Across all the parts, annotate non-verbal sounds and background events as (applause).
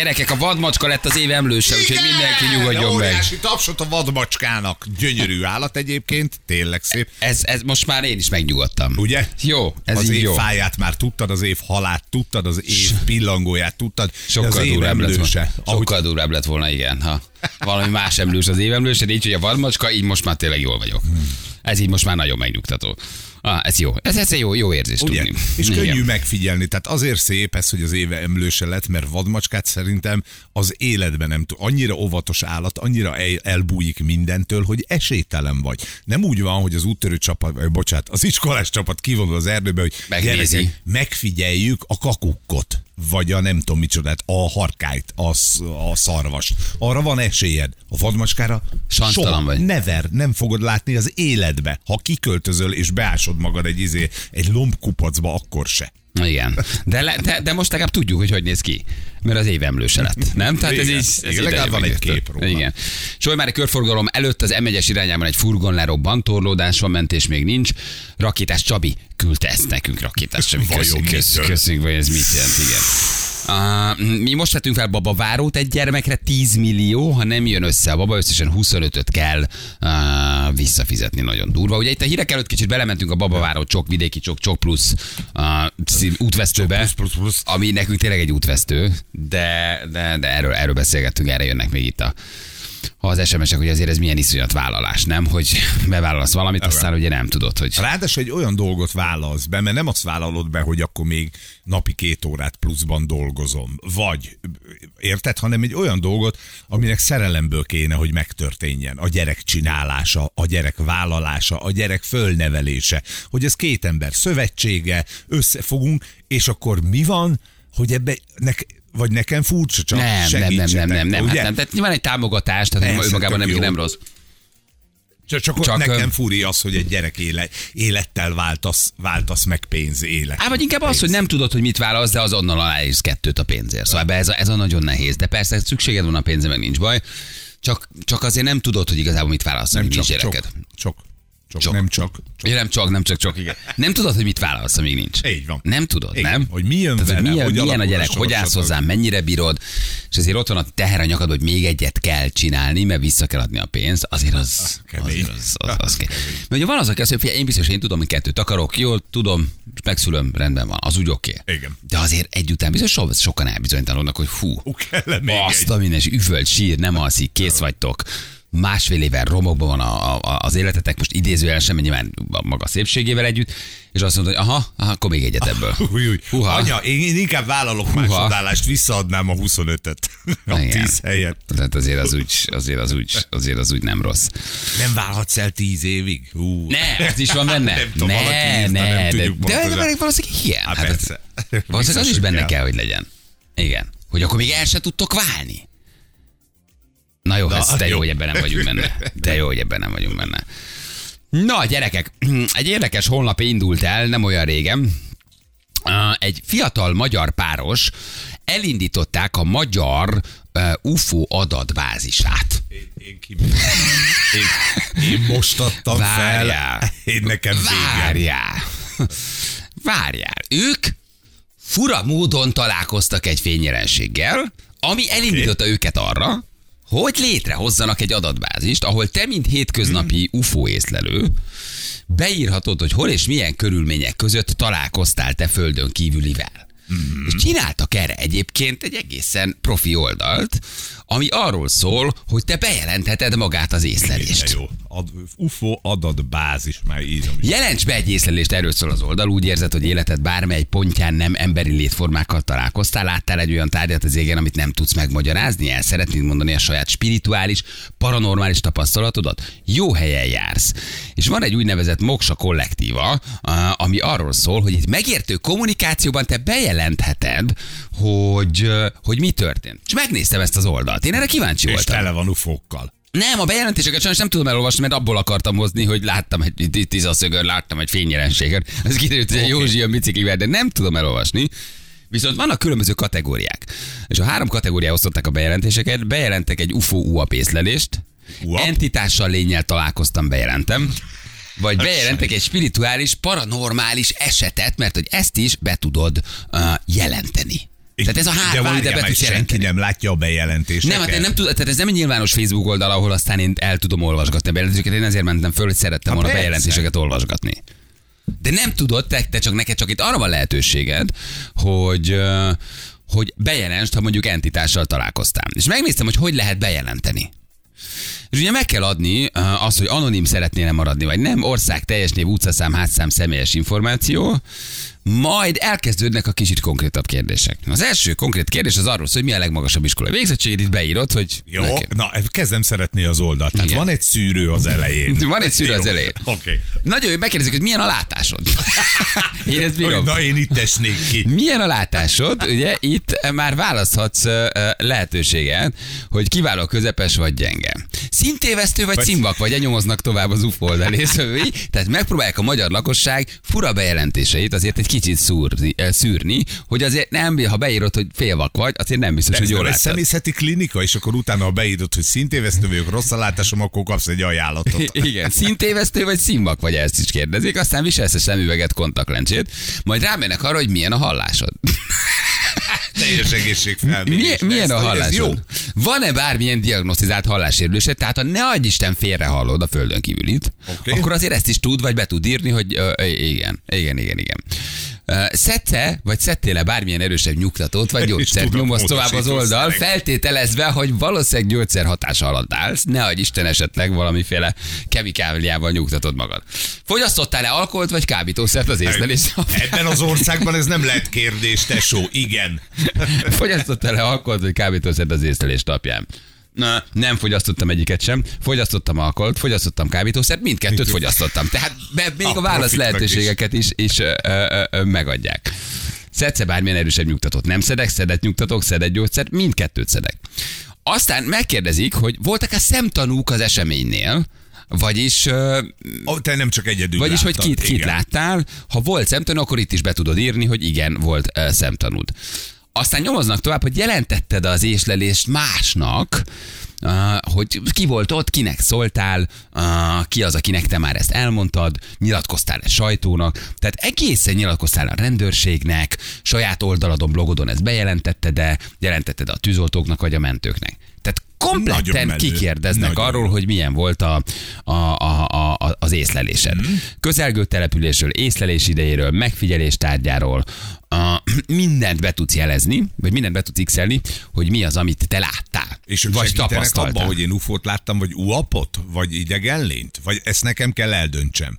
Gyerekek, a vadmacska lett az év emlőse, úgyhogy mindenki nyugodjon meg. Óriási tapsot a vadmacskának. Gyönyörű állat egyébként, tényleg szép. Ez, ez most már én is megnyugodtam. Ugye? Jó, ez az év jó. fáját már tudtad, az év halát tudtad, az év pillangóját tudtad. Sokkal az év durvább lett volna. emlőse. Sokkal durvább lett volna, igen. Ha valami más emlős az évemlős, de így, hogy a vadmacska, így most már tényleg jól vagyok. Ez így most már nagyon megnyugtató. Ah, ez jó. Ez, ez egy jó, jó érzés Ugye? tudni. És Igen. könnyű megfigyelni. Tehát azért szép ez, hogy az éve emlőse lett, mert vadmacskát szerintem az életben nem tud. Annyira óvatos állat, annyira el, elbújik mindentől, hogy esélytelen vagy. Nem úgy van, hogy az úttörő csapat, vagy bocsánat, az iskolás csapat kivonul az erdőbe, hogy Megnézi. gyerekek, megfigyeljük a kakukkot vagy a nem tudom micsodát, a harkályt, a, a szarvast. Arra van esélyed. A vadmacskára soha, vagy. never, nem fogod látni az életbe. Ha kiköltözöl és beásod magad egy, izé, egy lombkupacba, akkor se. Igen. De, le, de, de most legalább tudjuk, hogy hogy néz ki. Mert az év emlőse lett. Nem? Tehát ez Igen. így... Ez Igen, legalább van egy kép róla. Igen. Solymári körforgalom előtt az M1-es irányában egy furgon lerobbant, torlódás van, mentés még nincs. Rakétás Csabi küldte ezt nekünk, Rakétás Csabi. Köszönjük, köszönjük, hogy ez mit jelent, igen. Uh, mi most vettünk fel babavárót egy gyermekre 10 millió, ha nem jön össze a baba, összesen 25-öt kell uh, visszafizetni, nagyon durva. Ugye itt a hírek előtt kicsit belementünk a babaváró csok, vidéki csok, csok plusz uh, útvesztőbe, plusz, plusz, plusz. ami nekünk tényleg egy útvesztő, de, de, de erről, erről beszélgettünk, erre jönnek még itt a az SMS-ek, hogy azért ez milyen iszonyat vállalás, nem? Hogy bevállalsz valamit, aztán ugye nem tudod, hogy... Ráadásul egy olyan dolgot vállalsz be, mert nem azt vállalod be, hogy akkor még napi két órát pluszban dolgozom. Vagy, érted, hanem egy olyan dolgot, aminek szerelemből kéne, hogy megtörténjen. A gyerek csinálása, a gyerek vállalása, a gyerek fölnevelése. Hogy ez két ember szövetsége, összefogunk, és akkor mi van, hogy ebbe nek, vagy nekem furcsa csak Nem, nem, nem, nem, nem, nem, hát nem. Tehát nyilván egy támogatás, tehát Persze, önmagában nem, nem rossz. Csak, csak, Csak, nekem furi az, hogy egy gyerek éle, élettel váltasz, váltasz meg pénz élet. Á, vagy inkább az, hogy nem tudod, hogy mit válasz, de azonnal aláírsz kettőt a pénzért. Szóval ez a, ez a nagyon nehéz. De persze szükséged van a pénzre, meg nincs baj. Csak, csak azért nem tudod, hogy igazából mit válasz, nem csak, nincs gyereked. csak, csak, Csak. nem csak. Ja, nem csak, nem csak, csak, igen. Nem tudod, hogy mit válasz, amíg nincs. Így van. Nem tudod, Igen. nem? Hogy mi jön Tehát, vele, milyen, hogy milyen a gyerek, hogy állsz hozzá, mennyire bírod, és azért ott van a teher a nyakad, hogy még egyet kell csinálni, mert vissza kell adni a pénzt, azért az, kemény. azért az, az, az, az Mert ugye van az, aki azt mondja, én biztos, én tudom, hogy kettőt akarok, jól tudom, megszülöm, rendben van, az úgy oké. Igen. De azért egy után biztos so, sokan elbizonytalanodnak, hogy fú, Ó, kell azt a minden, és üvölt, sír, nem alszik, kész vagytok. Másfél éven romokban van a, a, az életetek, most idézőjel sem, nyilván a maga szépségével együtt, és azt mondod, hogy aha, aha akkor még egyet ebből. (laughs) Új, új. Húha. Anya, én, én inkább vállalok másodállást, visszaadnám a 25-öt (laughs) a Igen. 10 helyet. Tehát azért az úgy, azért az úgy, azért az úgy nem rossz. Nem válhatsz el 10 évig? Hú. Ne, ez is van benne. (laughs) Nem tudom, ne, valaki ne, nem de, tudjuk de, de, de valószínűleg ilyen. Hát Hát. Valószínűleg az is benne kell. kell, hogy legyen. Igen. Hogy akkor még el se tudtok válni. Na jó, Na, ez de jó, hogy ebben nem vagyunk benne. De jó, hogy ebben nem vagyunk benne. Na, gyerekek, egy érdekes honlap indult el nem olyan régen. Egy fiatal magyar páros elindították a magyar UFO adatbázisát. Én, én, ki... én, én most adtam Várjál. fel. Én nekem végem. Várjál. Várjál. Ők fura módon találkoztak egy fényjelenséggel, ami elindította őket arra, hogy létrehozzanak egy adatbázist, ahol te, mint hétköznapi UFO észlelő, beírhatod, hogy hol és milyen körülmények között találkoztál te földön kívülivel. Mm. És csináltak erre egyébként egy egészen profi oldalt, ami arról szól, hogy te bejelentheted magát az észlelést. De jó. Ad, UFO adatbázis, már írom. is. Jelents be egy észlelést, erről szól az oldal. Úgy érzed, hogy életed bármely pontján nem emberi létformákkal találkoztál, láttál egy olyan tárgyat az égen, amit nem tudsz megmagyarázni, el szeretnéd mondani a saját spirituális, paranormális tapasztalatodat? Jó helyen jársz. És van egy úgynevezett Moksa kollektíva, ami arról szól, hogy egy megértő kommunikációban te bejelentheted, hogy, hogy mi történt. És megnéztem ezt az oldalt. Én erre kíváncsi És voltam. tele van ufókkal. Nem, a bejelentéseket sajnos nem tudom elolvasni, mert abból akartam hozni, hogy láttam egy tizaszögör, láttam egy fényjelenséget. Ez kiderült, hogy egy Józsi a biciklivel, de nem tudom elolvasni. Viszont vannak különböző kategóriák. És a három kategóriá osztották a bejelentéseket. Bejelentek egy UFO UAP észlelést. UAP? Entitással lényel találkoztam, bejelentem. Vagy bejelentek egy spirituális, paranormális esetet, mert hogy ezt is be tudod uh, jelenteni. Tehát ez a De három ide várjál be tudsz senki jelenteni. nem látja a bejelentéseket. Nem, hát nem tud, tehát ez nem egy nyilvános Facebook oldal, ahol aztán én el tudom olvasgatni a bejelentéseket. Én ezért mentem föl, hogy szerettem Ha volna bejelentéseket olvasgatni. De nem tudod, te, te csak neked csak itt arra van lehetőséged, hogy hogy bejelentsd, ha mondjuk entitással találkoztál. És megnéztem, hogy hogy lehet bejelenteni. És ugye meg kell adni ö, azt, hogy anonim szeretnél maradni, vagy nem, ország, teljes név, utcaszám, hátszám, személyes információ, majd elkezdődnek a kicsit konkrétabb kérdések. Az első konkrét kérdés az arról szól, hogy mi a legmagasabb iskolai végzettséged, itt beírod, hogy Jó, neki- na kezdem szeretni az oldalt. Tehát van egy szűrő az elején. (laughs) Van egy szűrő az elején. Oké. Nagyon jó, megkérdezik, hogy milyen a látásod. (laughs) Én ezt bírom. Na én itt esnék ki. Milyen a látásod? Ugye itt már választhatsz lehetőséget, hogy kiváló, közepes vagy gyenge. Szintévesztő vagy Vagy- szimbak vagy, nyomoznak tovább az UFO oldal részvevői. Tehát megpróbálják a magyar lakosság fura bejelentéseit azért egy kicsit szúrni, ö, szűrni, hogy azért nem, ha beírod, hogy félvak vagy, azért nem biztos, Ez hogy jól látod. személyzeti klinika, és akkor utána, ha beírod, hogy szintévesztő vagyok, rossz a látásom, akkor kapsz egy ajánlatot. (laughs) Igen, (laughs) szintévesztő vagy szimbak vagy, ezt is kérdezik, aztán viselsz a szemüveget, kontaktlencsét, majd rámennek arra, hogy milyen a hallásod. (laughs) Teljes egészségfelmérés. Milyen, milyen a hallásod? Van-e bármilyen diagnosztizált hallássérülésed? Tehát ha ne adj Isten félre hallod a földön kívülit, Oké. akkor azért ezt is tud, vagy be tud írni, hogy ö, igen, igen, igen, igen. Szedte, vagy szedtél-e bármilyen erősebb nyugtatót, vagy (laughs) gyógyszert? tudom, Nyomozz tovább az oldal, feltételezve, hogy valószínűleg gyógyszer hatása alatt állsz, ne adj Isten esetleg valamiféle kemikáliával nyugtatod magad. Fogyasztottál-e alkoholt, vagy kábítószert az észlelés? Ebben az országban ez nem lehet kérdés, tesó. Igen. (laughs) Fogyasztottál-e alkoholt vagy kábítószert az észlelés napján? Nem fogyasztottam egyiket sem. Fogyasztottam alkoholt, fogyasztottam kábítószert, mindkettőt fogyasztottam. Tehát be, még a A válasz lehetőségeket is, is ö, ö, ö, megadják. Szedsz-e bármilyen erősebb nyugtatót? Nem szedek, szedett nyugtatók, szedett gyógyszert, mindkettőt szedek. Aztán megkérdezik, hogy voltak-e szemtanúk az eseménynél, vagyis Ó, Te nem csak egyedül vagyis, hogy láttad. kit, kit Igen. láttál. Ha volt szemtanú, akkor itt is be tudod írni, hogy igen, volt uh, szemtanúd. Aztán nyomoznak tovább, hogy jelentetted az észlelést másnak, hogy ki volt ott, kinek szóltál, ki az, akinek te már ezt elmondtad, nyilatkoztál-e sajtónak, tehát egészen nyilatkoztál a rendőrségnek, saját oldaladon, blogodon ezt bejelentetted, de jelentetted a tűzoltóknak vagy a mentőknek. Tehát kompletten kikérdeznek Nagyon arról, hogy milyen volt a, a, a, a, az észlelésed. Mm. Közelgő településről, észlelés idejéről, megfigyelés tárgyáról, a, (clears throat) mindent be tudsz jelezni, vagy mindent be tudsz x hogy mi az, amit te láttál. És ők vagy tapasztaltál. abban, hogy én ufót láttam, vagy uapot, vagy idegenlényt? Vagy ezt nekem kell eldöntsem?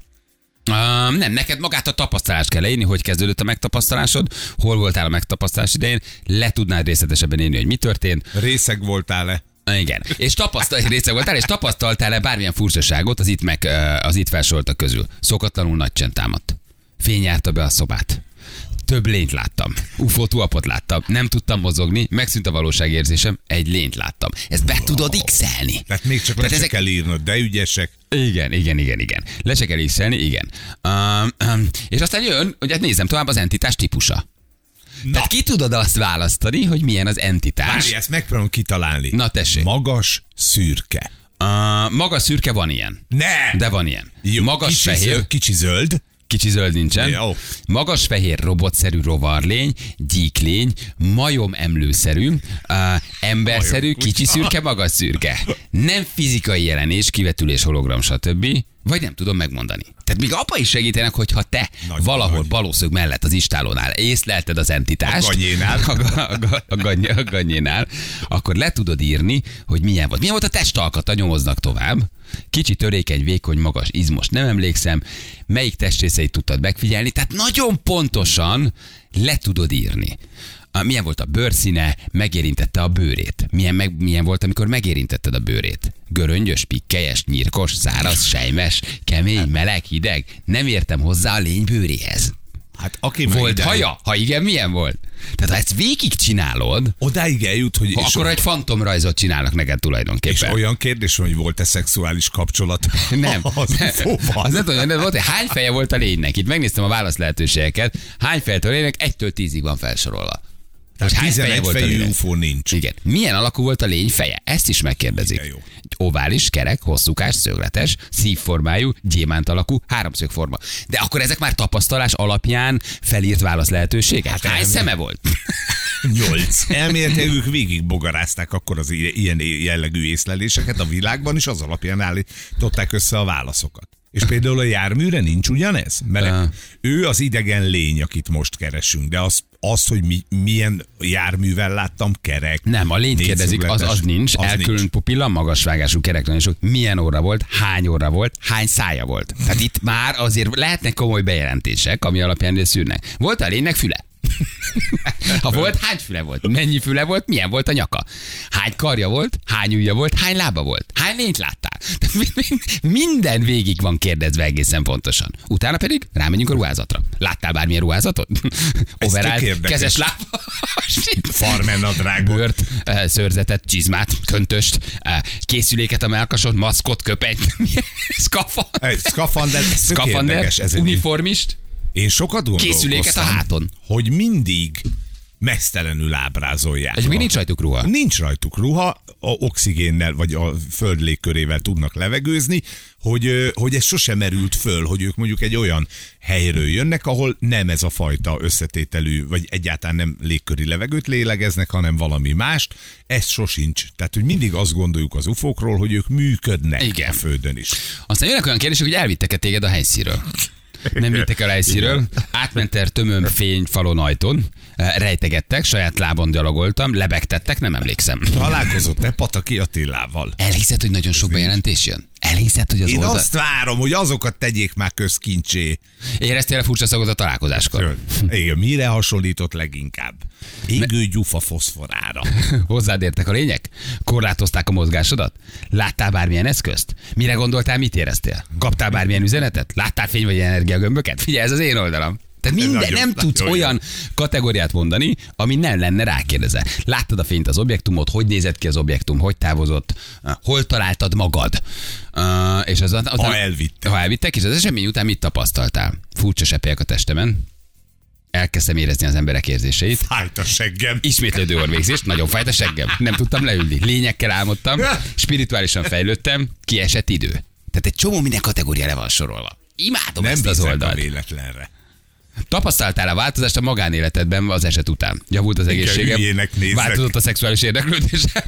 Uh, nem, neked magát a tapasztalást kell leírni, hogy kezdődött a megtapasztalásod, hol voltál a megtapasztalás idején, le tudnád részletesebben írni, hogy mi történt, Részeg voltál-e? Igen. És tapasztal, része voltál, és tapasztaltál-e bármilyen furcsaságot az itt, meg, ö, az itt felsoroltak közül? Szokatlanul nagy csend támadt. Fény járta be a szobát. Több lényt láttam. UFO tuapot láttam. Nem tudtam mozogni, megszűnt a valóságérzésem, egy lényt láttam. Ezt be tudod x Tehát még csak le Tehát se ezek- kell írnod, de ügyesek. igen, igen, igen, igen. Le se kell x igen. Um, um, és aztán jön, hogy hát nézem tovább az entitás típusa. Na, Tehát ki tudod azt választani, hogy milyen az entitás? várj, ezt megpróbálom kitalálni. Na, tessék. Magas, szürke. Uh, maga szürke van ilyen. Ne! De van ilyen. Jó, Magas kicsi fehér, Zöld, kicsi zöld. kicsi zöld nincsen. Jó. Magas fehér robotszerű rovarlény, gyíklény, majom emlőszerű, uh, emberszerű, Majom, kicsi szürke, magas szürke. Nem fizikai jelenés, kivetülés, hologram, stb. Vagy nem tudom megmondani. Tehát még apa is segítenek, hogyha te Nagyon valahol nagy. balószög mellett az istálónál észlelted az entitást. A ganyénál. (laughs) A, a, a, gany, a ganyénál. Akkor le tudod írni, hogy milyen volt. Milyen volt a testalkata, nyomoznak tovább. Kicsi, törékeny, vékony, magas, izmos, nem emlékszem. Melyik testrészeit tudtad megfigyelni? Tehát nagyon pontosan le tudod írni. Milyen volt a bőrszíne, megérintette a bőrét. Milyen, meg, milyen volt, amikor megérintetted a bőrét. Göröngyös, pikkelyes, nyírkos, száraz, sejmes, kemény, meleg, hideg. Nem értem hozzá a lény bőréhez. Hát aki Volt meg haja? Ha igen, milyen volt? Tehát ha ezt végig csinálod, Odáig eljut, hogy ha és, akkor egy fantomrajzot csinálnak neked és tulajdonképpen. olyan kérdés hogy volt-e szexuális kapcsolat (laughs) Nem, (laughs) az nem. az nem tudom, nem volt, hány feje volt a lénynek? Itt megnéztem a válasz lehetőségeket. Hány fejetől a lénynek? Egytől tízig van felsorolva. Hogy hány feje 11 volt a? UFO nincs. Igen. Milyen alakú volt a lény feje? Ezt is megkérdezik. Igen, jó. Ovális, kerek, hosszúkás, szögletes, szívformájú, gyémánt alakú, háromszögforma. De akkor ezek már tapasztalás alapján felírt válasz lehetőségek? Hát hány szeme volt? (laughs) Nyolc. (laughs) Elméletileg ők végig bogarázták akkor az ilyen jellegű észleléseket a világban, és az alapján állították össze a válaszokat. És például a járműre nincs ugyanez? Mert Ah. ő az idegen lény, akit most keresünk, de az, az hogy mi, milyen járművel láttam, kerek. Nem, a lényt kérdezik, az, az nincs. az Elkülönt nincs. pupilla, magasvágású kereklenésük. Milyen óra volt, hány óra volt, hány szája volt. Tehát itt már azért lehetnek komoly bejelentések, ami alapján szűrnek. Volt a lénynek füle? Ha volt, hány füle volt? Mennyi füle volt? Milyen volt a nyaka? Hány karja volt? Hány ujja volt? Hány lába volt? Hány lényt láttál? Minden végig van kérdezve egészen pontosan. Utána pedig rámegyünk a ruházatra. Láttál bármilyen ruházatot? (laughs) Érdekes. kezes lába. Farmer nadrágot. Bört, szőrzetet, csizmát, köntöst, eh, készüléket a melkason, maszkot, köpenyt, (laughs) szkafan, Egy. Ez egy- uniformist, Én sokat gondolkoztam, Készüléket a háton. hogy mindig mesztelenül ábrázolják. és még nincs rajtuk ruha. Nincs rajtuk ruha, a oxigénnel vagy a föld légkörével tudnak levegőzni, hogy, hogy ez sosem merült föl, hogy ők mondjuk egy olyan helyről jönnek, ahol nem ez a fajta összetételű, vagy egyáltalán nem légköri levegőt lélegeznek, hanem valami mást. Ez sosincs. Tehát, hogy mindig azt gondoljuk az ufókról, hogy ők működnek Igen. a földön is. Aztán jönnek olyan kérdések, hogy elvittek-e téged a helyszíről. Nem vittek el a helyszíről, átmentél tömöm fény falon ajtón, rejtegettek, saját lábon gyalogoltam, lebegtettek, nem emlékszem. Találkozott-e Pataki Attilával? Elhiszed, hogy nagyon sok bejelentés jön? Elhiszed, hogy az Én oldal... azt várom, hogy azokat tegyék már közkincsé. Éreztél a furcsa szagot a találkozáskor? Igen, mire hasonlított leginkább? Égő gyufa foszforára. (laughs) Hozzád értek a lények? Korlátozták a mozgásodat? Láttál bármilyen eszközt? Mire gondoltál, mit éreztél? Kaptál bármilyen üzenetet? Láttál fény vagy energiagömböket? Figyelj, ez az én oldalam. Tehát minden, Nagyon- nem tudsz nagyon jó. olyan kategóriát mondani, ami nem lenne rákérdeze. Láttad a fényt az objektumot, hogy nézett ki az objektum, hogy távozott, hol találtad magad. Uh, és az, az, Ha elvittek. Ha elvittek, és az esemény után mit tapasztaltál? Furcsa seppelyek a testemen, elkezdtem érezni az emberek érzéseit, Fájt a seggem. Ismétlődő orvégzést, nagyon fájt a seggem. Nem tudtam leülni. Lényekkel álmodtam, spirituálisan fejlődtem, kiesett idő. Tehát egy csomó minden kategória le van sorolva. Imádom Nem ezt az oldalt. véletlenre. Tapasztaltál a változást a magánéletedben az eset után? Javult az egészségem? Változott a szexuális érdeklődésem?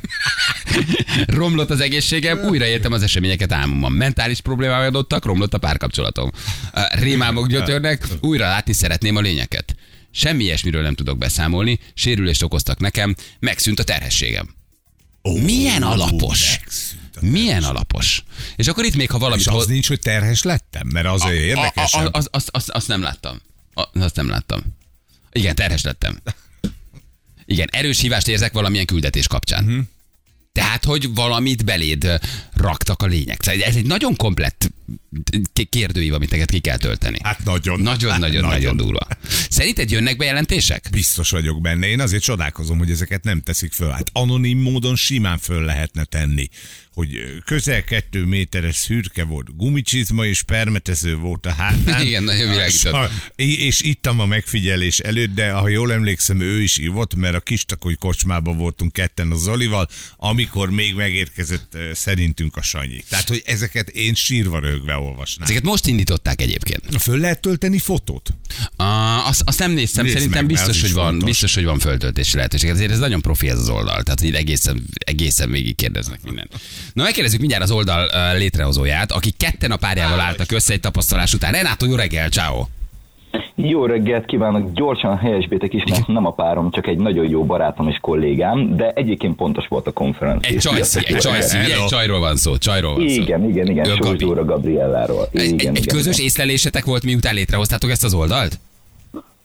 (laughs) romlott az egészségem? Újra éltem az eseményeket álmomban. Mentális problémák adottak, romlott a párkapcsolatom. Rémálmok gyötörnek, újra látni szeretném a lényeket. Semmi ilyesmiről nem tudok beszámolni, sérülést okoztak nekem, megszűnt a terhességem. Ó, Milyen alapos. Milyen alapos. És akkor itt még, ha valamit... És az nincs, hogy terhes lettem? Mert az a, érdekesebb. a, az, azt, azt, azt nem láttam. Azt nem láttam. Igen, terhes lettem. Igen, erős hívást érzek valamilyen küldetés kapcsán. Uh-huh. Tehát, hogy valamit beléd raktak a lények. Szóval ez egy nagyon komplett kérdőív, amit neked ki kell tölteni. Hát nagyon. Nagyon, hát nagyon, nagyon durva. Szerinted jönnek bejelentések? Biztos vagyok benne. Én azért csodálkozom, hogy ezeket nem teszik föl. Hát anonim módon simán föl lehetne tenni. Hogy közel kettő méteres szürke volt, gumicsizma és permetező volt a hátán. (laughs) Igen, nagyon világított. És ittam a megfigyelés előtt, de ha jól emlékszem, ő is ivott, mert a kistakoly kocsmában voltunk ketten a Zolival, amikor még megérkezett szerintünk a Sanyi. Tehát, hogy ezeket én sírva rögve olvasnám. Ezeket most indították egyébként. Föl lehet tölteni fotót? Uh, azt, azt nem néztem, Nézd szerintem meg, biztos, hogy van, fontos. biztos, hogy van föltöltési lehetőség. Ezért ez nagyon profi ez az oldal, tehát így egészen, egészen végig kérdeznek mindent. Na megkérdezzük mindjárt az oldal létrehozóját, akik ketten a párjával álltak össze egy tapasztalás után. Renátó, jó reggel, ciao. Jó reggelt kívánok, gyorsan helyesbétek is, mert nem a párom, csak egy nagyon jó barátom és kollégám, de egyébként pontos volt a konferencia. Egy csajsz, egy csajsz? Egy csajról van szó, csajról van szó. Igen, igen, igen, Sós. Dóra Gabrielláról. Egy, Igen, egy, egy igen, közös igen. észlelésetek volt, miután létrehoztátok ezt az oldalt?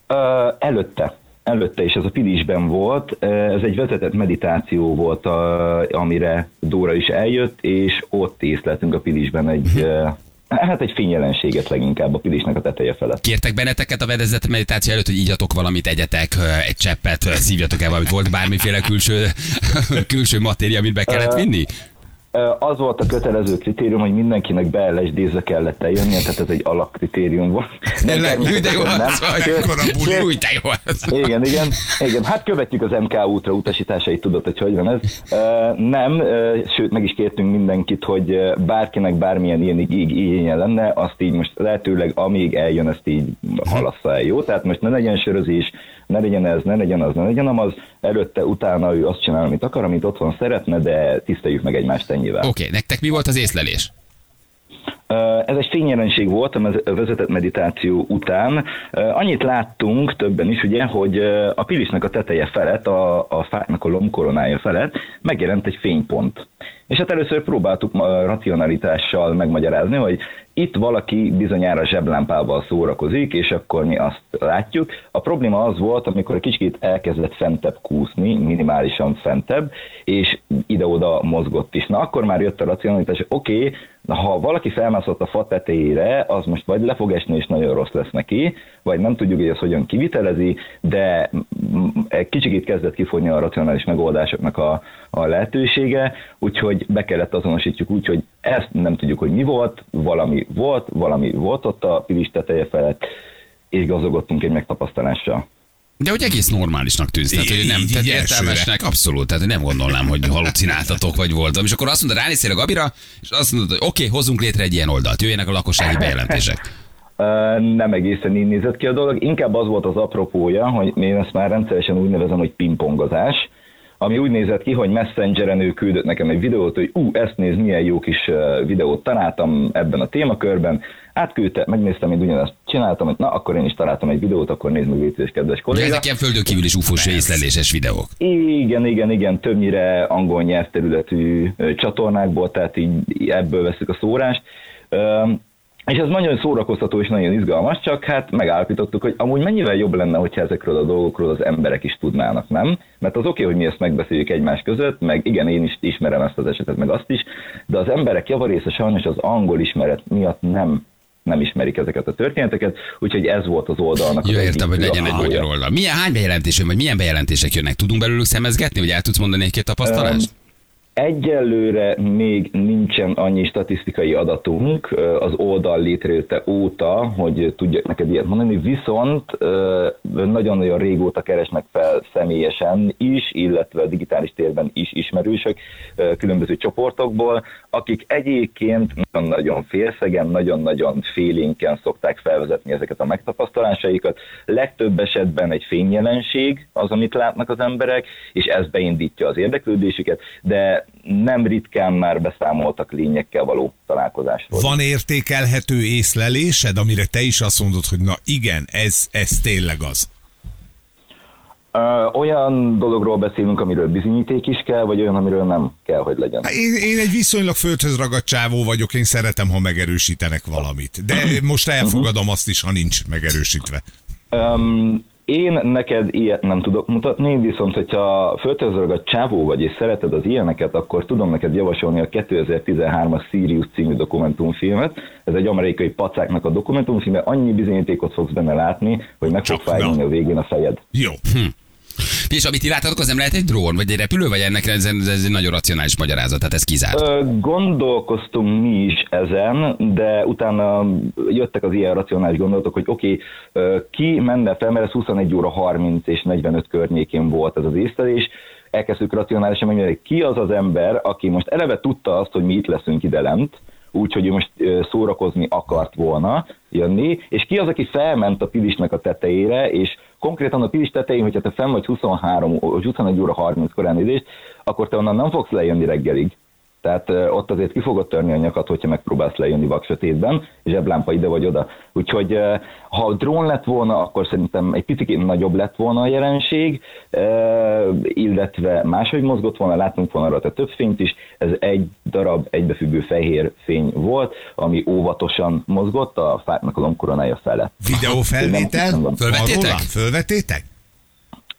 Ö, előtte, előtte is ez a Pilisben volt, ez egy vezetett meditáció volt, a, amire Dóra is eljött, és ott észleltünk a Pilisben egy, ö, hát egy fényjelenséget leginkább a Pilisnek a teteje felett. Kértek benneteket a vedezett meditáció előtt, hogy ígyatok valamit, egyetek egy cseppet, szívjatok el valamit, volt bármiféle külső, (laughs) külső matéria, amit be kellett vinni? Az volt a kötelező kritérium, hogy mindenkinek beellesdézve kellett eljönni, tehát ez egy alakkritérium volt. Nem, Tényleg, Hű, de jó az Új, de jó az. igen, igen, igen. Hát követjük az MK útra utasításait, tudod, hogy hogy van ez. Nem, sőt, meg is kértünk mindenkit, hogy bárkinek bármilyen ilyen így igénye lenne, azt így most lehetőleg amíg eljön, ezt így halassza el, jó? Tehát most ne legyen sörözés, ne legyen ez, ne legyen az, ne legyen amaz, előtte, utána ő azt csinál, amit akar, amit otthon szeretne, de tiszteljük meg egymást ennyivel. Oké, nektek mi volt az észlelés? Ez egy fényjelenség volt a vezetett meditáció után. Annyit láttunk többen is, ugye, hogy a pilisnek a teteje felett, a, a fáknak a lombkoronája felett megjelent egy fénypont. És hát először próbáltuk racionalitással megmagyarázni, hogy itt valaki bizonyára zseblámpával szórakozik, és akkor mi azt látjuk. A probléma az volt, amikor kicsit elkezdett fentebb kúszni, minimálisan fentebb, és ide-oda mozgott is. Na akkor már jött a racionalitás, oké, okay, ha valaki felmászott a fa tetejére, az most vagy le fog esni, és nagyon rossz lesz neki, vagy nem tudjuk, hogy ez hogyan kivitelezi, de kicsit kezdett kifogyni a racionális megoldásoknak a, a lehetősége, úgyhogy be kellett azonosítjuk úgy, hogy ezt nem tudjuk, hogy mi volt, valami volt, valami volt ott a pilis teteje felett, és gazdagodtunk egy megtapasztalással. De hogy egész normálisnak tűz, tehát hogy nem, Így, tehát így értelmesnek, abszolút, tehát nem gondolnám, hogy halucináltatok vagy voltam. És akkor azt mondta, ránéztél a Gabira, és azt mondod, hogy oké, okay, hozzunk létre egy ilyen oldalt, jöjjenek a lakossági (laughs) bejelentések. Nem egészen így nézett ki a dolog, inkább az volt az apropója, hogy én ezt már rendszeresen úgy nevezem, hogy pingpongozás, ami úgy nézett ki, hogy Messengeren ő küldött nekem egy videót, hogy ú, ezt néz, milyen jó kis videót találtam ebben a témakörben, átküldte, megnéztem, hogy ugyanezt csináltam, hogy na, akkor én is találtam egy videót, akkor nézd meg, légy kedves kolléga. ezek ilyen földön kívül is ufós észleléses videók. Igen, igen, igen, többnyire angol nyelvterületű csatornákból, tehát így ebből veszük a szórást. És ez nagyon szórakoztató és nagyon izgalmas, csak hát megállapítottuk, hogy amúgy mennyivel jobb lenne, hogyha ezekről a dolgokról az emberek is tudnának, nem? Mert az oké, okay, hogy mi ezt megbeszéljük egymás között, meg igen, én is ismerem ezt az esetet, meg azt is, de az emberek javarésze sajnos az angol ismeret miatt nem nem ismerik ezeket a történeteket, úgyhogy ez volt az oldalnak. Jó, egyik értem, hogy legyen egy magyar oldal. Milyen, hány bejelentés jön, vagy milyen bejelentések jönnek? Tudunk belőlük szemezgetni, vagy el tudsz mondani egy-két tapasztalást? Egyelőre még nincsen annyi statisztikai adatunk az oldal létrejötte óta, hogy tudjak neked ilyet mondani, viszont nagyon-nagyon régóta keresnek fel személyesen is, illetve digitális térben is ismerősök különböző csoportokból, akik egyébként nagyon-nagyon félszegen, nagyon-nagyon félénken szokták felvezetni ezeket a megtapasztalásaikat. Legtöbb esetben egy fényjelenség az, amit látnak az emberek, és ez beindítja az érdeklődésüket, de nem ritkán már beszámoltak lényekkel való találkozásról. Van értékelhető észlelésed, amire te is azt mondod, hogy na igen, ez, ez tényleg az. Olyan dologról beszélünk, amiről bizonyíték is kell, vagy olyan, amiről nem kell, hogy legyen. Hát Én, én egy viszonylag földhöz ragadt csávó vagyok, én szeretem, ha megerősítenek valamit. De (clears throat) most elfogadom azt is, ha nincs megerősítve. Um, én neked ilyet nem tudok mutatni, viszont hogyha földhözragad csávó vagy és szereted az ilyeneket, akkor tudom neked javasolni a 2013-as Sirius című dokumentumfilmet. Ez egy amerikai pacáknak a dokumentumfilme, annyi bizonyítékot fogsz benne látni, hogy meg fog fájni a végén a fejed. Jó. És amit ti az nem lehet egy drón, vagy egy repülő, vagy ennek ez, ez egy nagyon racionális magyarázat, tehát ez kizárt. Ö, Gondolkoztunk mi is ezen, de utána jöttek az ilyen racionális gondolatok, hogy oké, okay, ki menne fel, mert ez 21 óra 30 és 45 környékén volt ez az észlelés, elkezdtük racionálisan hogy ki az az ember, aki most eleve tudta azt, hogy mi itt leszünk ide lent, úgyhogy ő most szórakozni akart volna jönni, és ki az, aki felment a pilisnek a tetejére, és konkrétan a pilis tetején, hogyha te fenn vagy 23, vagy 21 óra 30 korán nézést, akkor te onnan nem fogsz lejönni reggelig. Tehát ott azért ki fogod törni a nyakat, hogyha megpróbálsz lejönni vaksötétben, zseblámpa ide vagy oda. Úgyhogy ha drón lett volna, akkor szerintem egy picit nagyobb lett volna a jelenség, illetve máshogy mozgott volna, látunk volna rajta több fényt is. Ez egy darab egybefüggő fehér fény volt, ami óvatosan mozgott a fáknak a lombkoronája felett. Videófelvétel? Nem, nem Fölvettétek? Arról? Fölvetétek?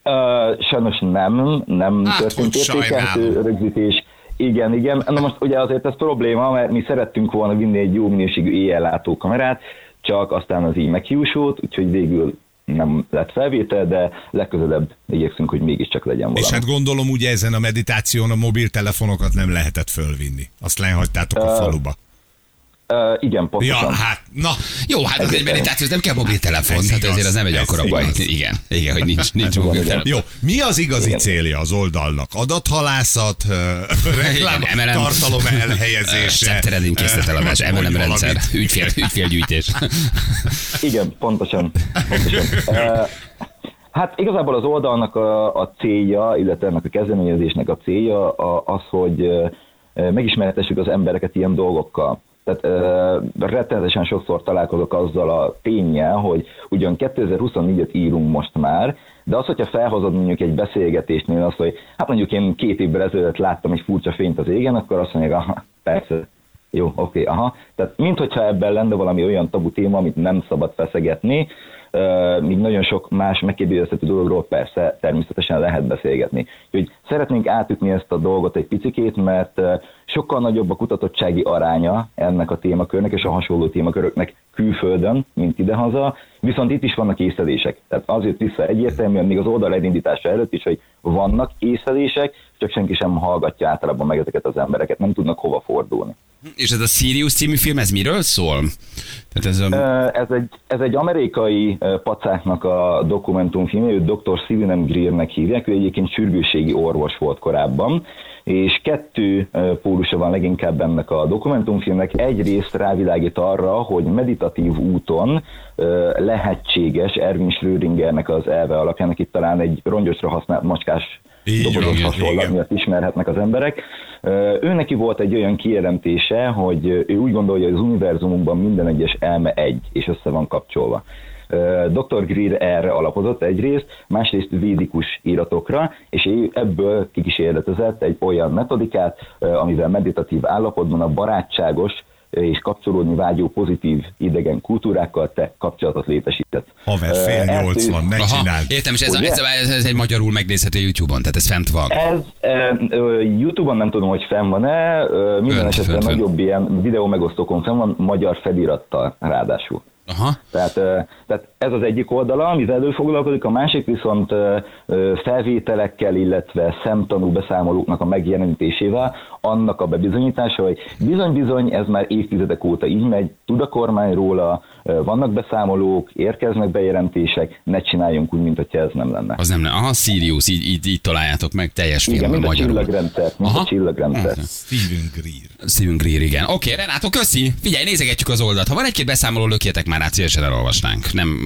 Uh, sajnos nem, nem Hát, történt értékelhető rögzítés. Igen, igen. Na most ugye azért ez probléma, mert mi szerettünk volna vinni egy jó minőségű éjjellátó kamerát, csak aztán az így meghiúsult, úgyhogy végül nem lett felvétel, de legközelebb igyekszünk, hogy mégiscsak legyen valami. És hát gondolom ugye ezen a meditáción a mobiltelefonokat nem lehetett fölvinni. Azt lehagytátok a faluba. Uh, igen, Ja, pontosan. hát, na, Jó, hát az egy meditáció, ez nem kell mobiltelefon, Ez tehát igaz, ezért az nem egy akkora baj. Igen, igen, hogy nincs, (laughs) nincs mobiltelefon. jó. Mi az igazi Igen. célja az oldalnak? Adathalászat, reklám, Igen, MLM. tartalom elhelyezése. Szetteredin készleteladás, MLM rendszer, ügyfél, (laughs) ügyfélgyűjtés. Igen, pontosan. pontosan. Uh, hát igazából az oldalnak a, a célja, illetve ennek a kezdeményezésnek a célja a, az, hogy megismerhetessük az embereket ilyen dolgokkal. Tehát uh, rettenetesen sokszor találkozok azzal a tényel, hogy ugyan 2024-et írunk most már, de az, hogyha felhozod mondjuk egy beszélgetésnél azt, hogy hát mondjuk én két évvel ezelőtt láttam egy furcsa fényt az égen, akkor azt mondják, aha, persze, jó, oké, aha. Tehát minthogyha ebben lenne valami olyan tabu téma, amit nem szabad feszegetni, míg nagyon sok más megkérdőjelezhető dologról persze természetesen lehet beszélgetni. Úgyhogy szeretnénk átütni ezt a dolgot egy picikét, mert sokkal nagyobb a kutatottsági aránya ennek a témakörnek és a hasonló témaköröknek külföldön, mint idehaza, viszont itt is vannak észlelések. Tehát azért vissza egyértelműen, még az oldal elindítása előtt is, hogy vannak észlelések, csak senki sem hallgatja általában meg ezeket az embereket, nem tudnak hova fordulni. És ez a Sirius című film, ez miről szól? Tehát ez a... Ez egy, ez egy amerikai pacáknak a dokumentumfilmje, őt Dr. Sivinem Greernek hívják, ő egyébként sürgősségi orvos volt korábban, és kettő pólusa van leginkább ennek a dokumentumfilmnek. Egyrészt rávilágít arra, hogy meditatív úton lehetséges Erwin Schrödingernek az elve alapján, itt talán egy rongyosra használt macskás dobozos hasonlat miatt ismerhetnek az emberek. Ő neki volt egy olyan kijelentése, hogy ő úgy gondolja, hogy az univerzumunkban minden egyes elme egy, és össze van kapcsolva. Dr. Greer erre alapozott egyrészt, másrészt védikus íratokra, és ő ebből kikísérletezett egy olyan metodikát, amivel meditatív állapotban a barátságos és kapcsolódni vágyó pozitív idegen kultúrákkal te kapcsolatot létesített. Haver, fél ő- van, ne Aha, csináld. értem, és ez, Ugye? ez, ez, ez, egy magyarul megnézhető YouTube-on, tehát ez fent van. Ez ö, YouTube-on nem tudom, hogy fenn van-e, ö, minden fönt, fönt. nagyobb ilyen videó megosztókon fenn van, magyar felirattal ráadásul. Aha. Tehát, tehát ez az egyik oldala, amivel ő foglalkozik, a másik viszont felvételekkel, illetve szemtanú beszámolóknak a megjelenítésével, annak a bebizonyítása, hogy bizony-bizony ez már évtizedek óta így megy, tud a kormány róla, vannak beszámolók, érkeznek bejelentések, ne csináljunk úgy, mint ez nem lenne. Az nem, aha, Sirius, így, így, így találjátok meg teljes Igen, filmben mint a magyarul. csillagrendszer, mint Aha. a csillagrendszer. Steven Greer. Steven Greer, igen. Oké, Renátó, köszi. Figyelj, nézegetjük az oldalt. Ha van egy-két beszámoló, lökjetek már át, szívesen elolvasnánk. Nem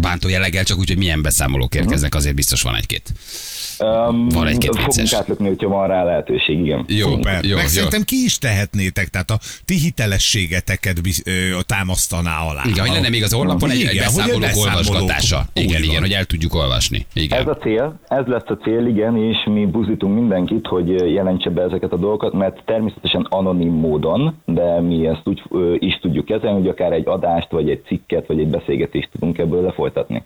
bántó jelleggel, csak úgy, hogy milyen beszámolók érkeznek, azért biztos van egy-két. Um, Van egy-két Fogunk átlökni, hogyha van rá lehetőség, igen. Jó, Szuper. jó, Meg jó. szerintem ki is tehetnétek, tehát a ti hitelességeteket ö, támasztaná alá. Igen, hogy lenne még az honlapon egy, egy beszámolók olvasgatása. Igen, igen, hogy el tudjuk olvasni. Igen. Ez a cél, ez lesz a cél, igen, és mi buzdítunk mindenkit, hogy jelentse be ezeket a dolgokat, mert természetesen anonim módon, de mi ezt úgy ö, is tudjuk kezelni, hogy akár egy adást, vagy egy cikket, vagy egy beszélgetést tudunk ebből lefolytatni.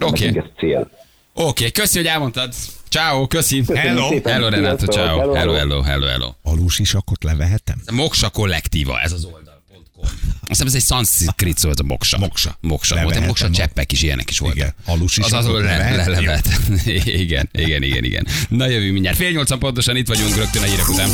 Oké. Nekünk ez cél. Oké, köszi, hogy elmondtad. Ciao, köszi. Hello. szépen. Hello, Renato, ciao. Hello, Hello, hello. hello, hello, hello. Alusisakot levehetem? Moksa kollektíva, ez az oldal.com. Azt hiszem ez egy szanszkrit szó, ez a moksa. Moksa. Moksa. A Levehetem moksa a- cseppek is, ilyenek is voltak. Igen. Halus is Az az, akkor le, le, levet. igen, igen, igen, igen. Na jövő mindjárt. Fél nyolcan pontosan itt vagyunk rögtön a hírek után.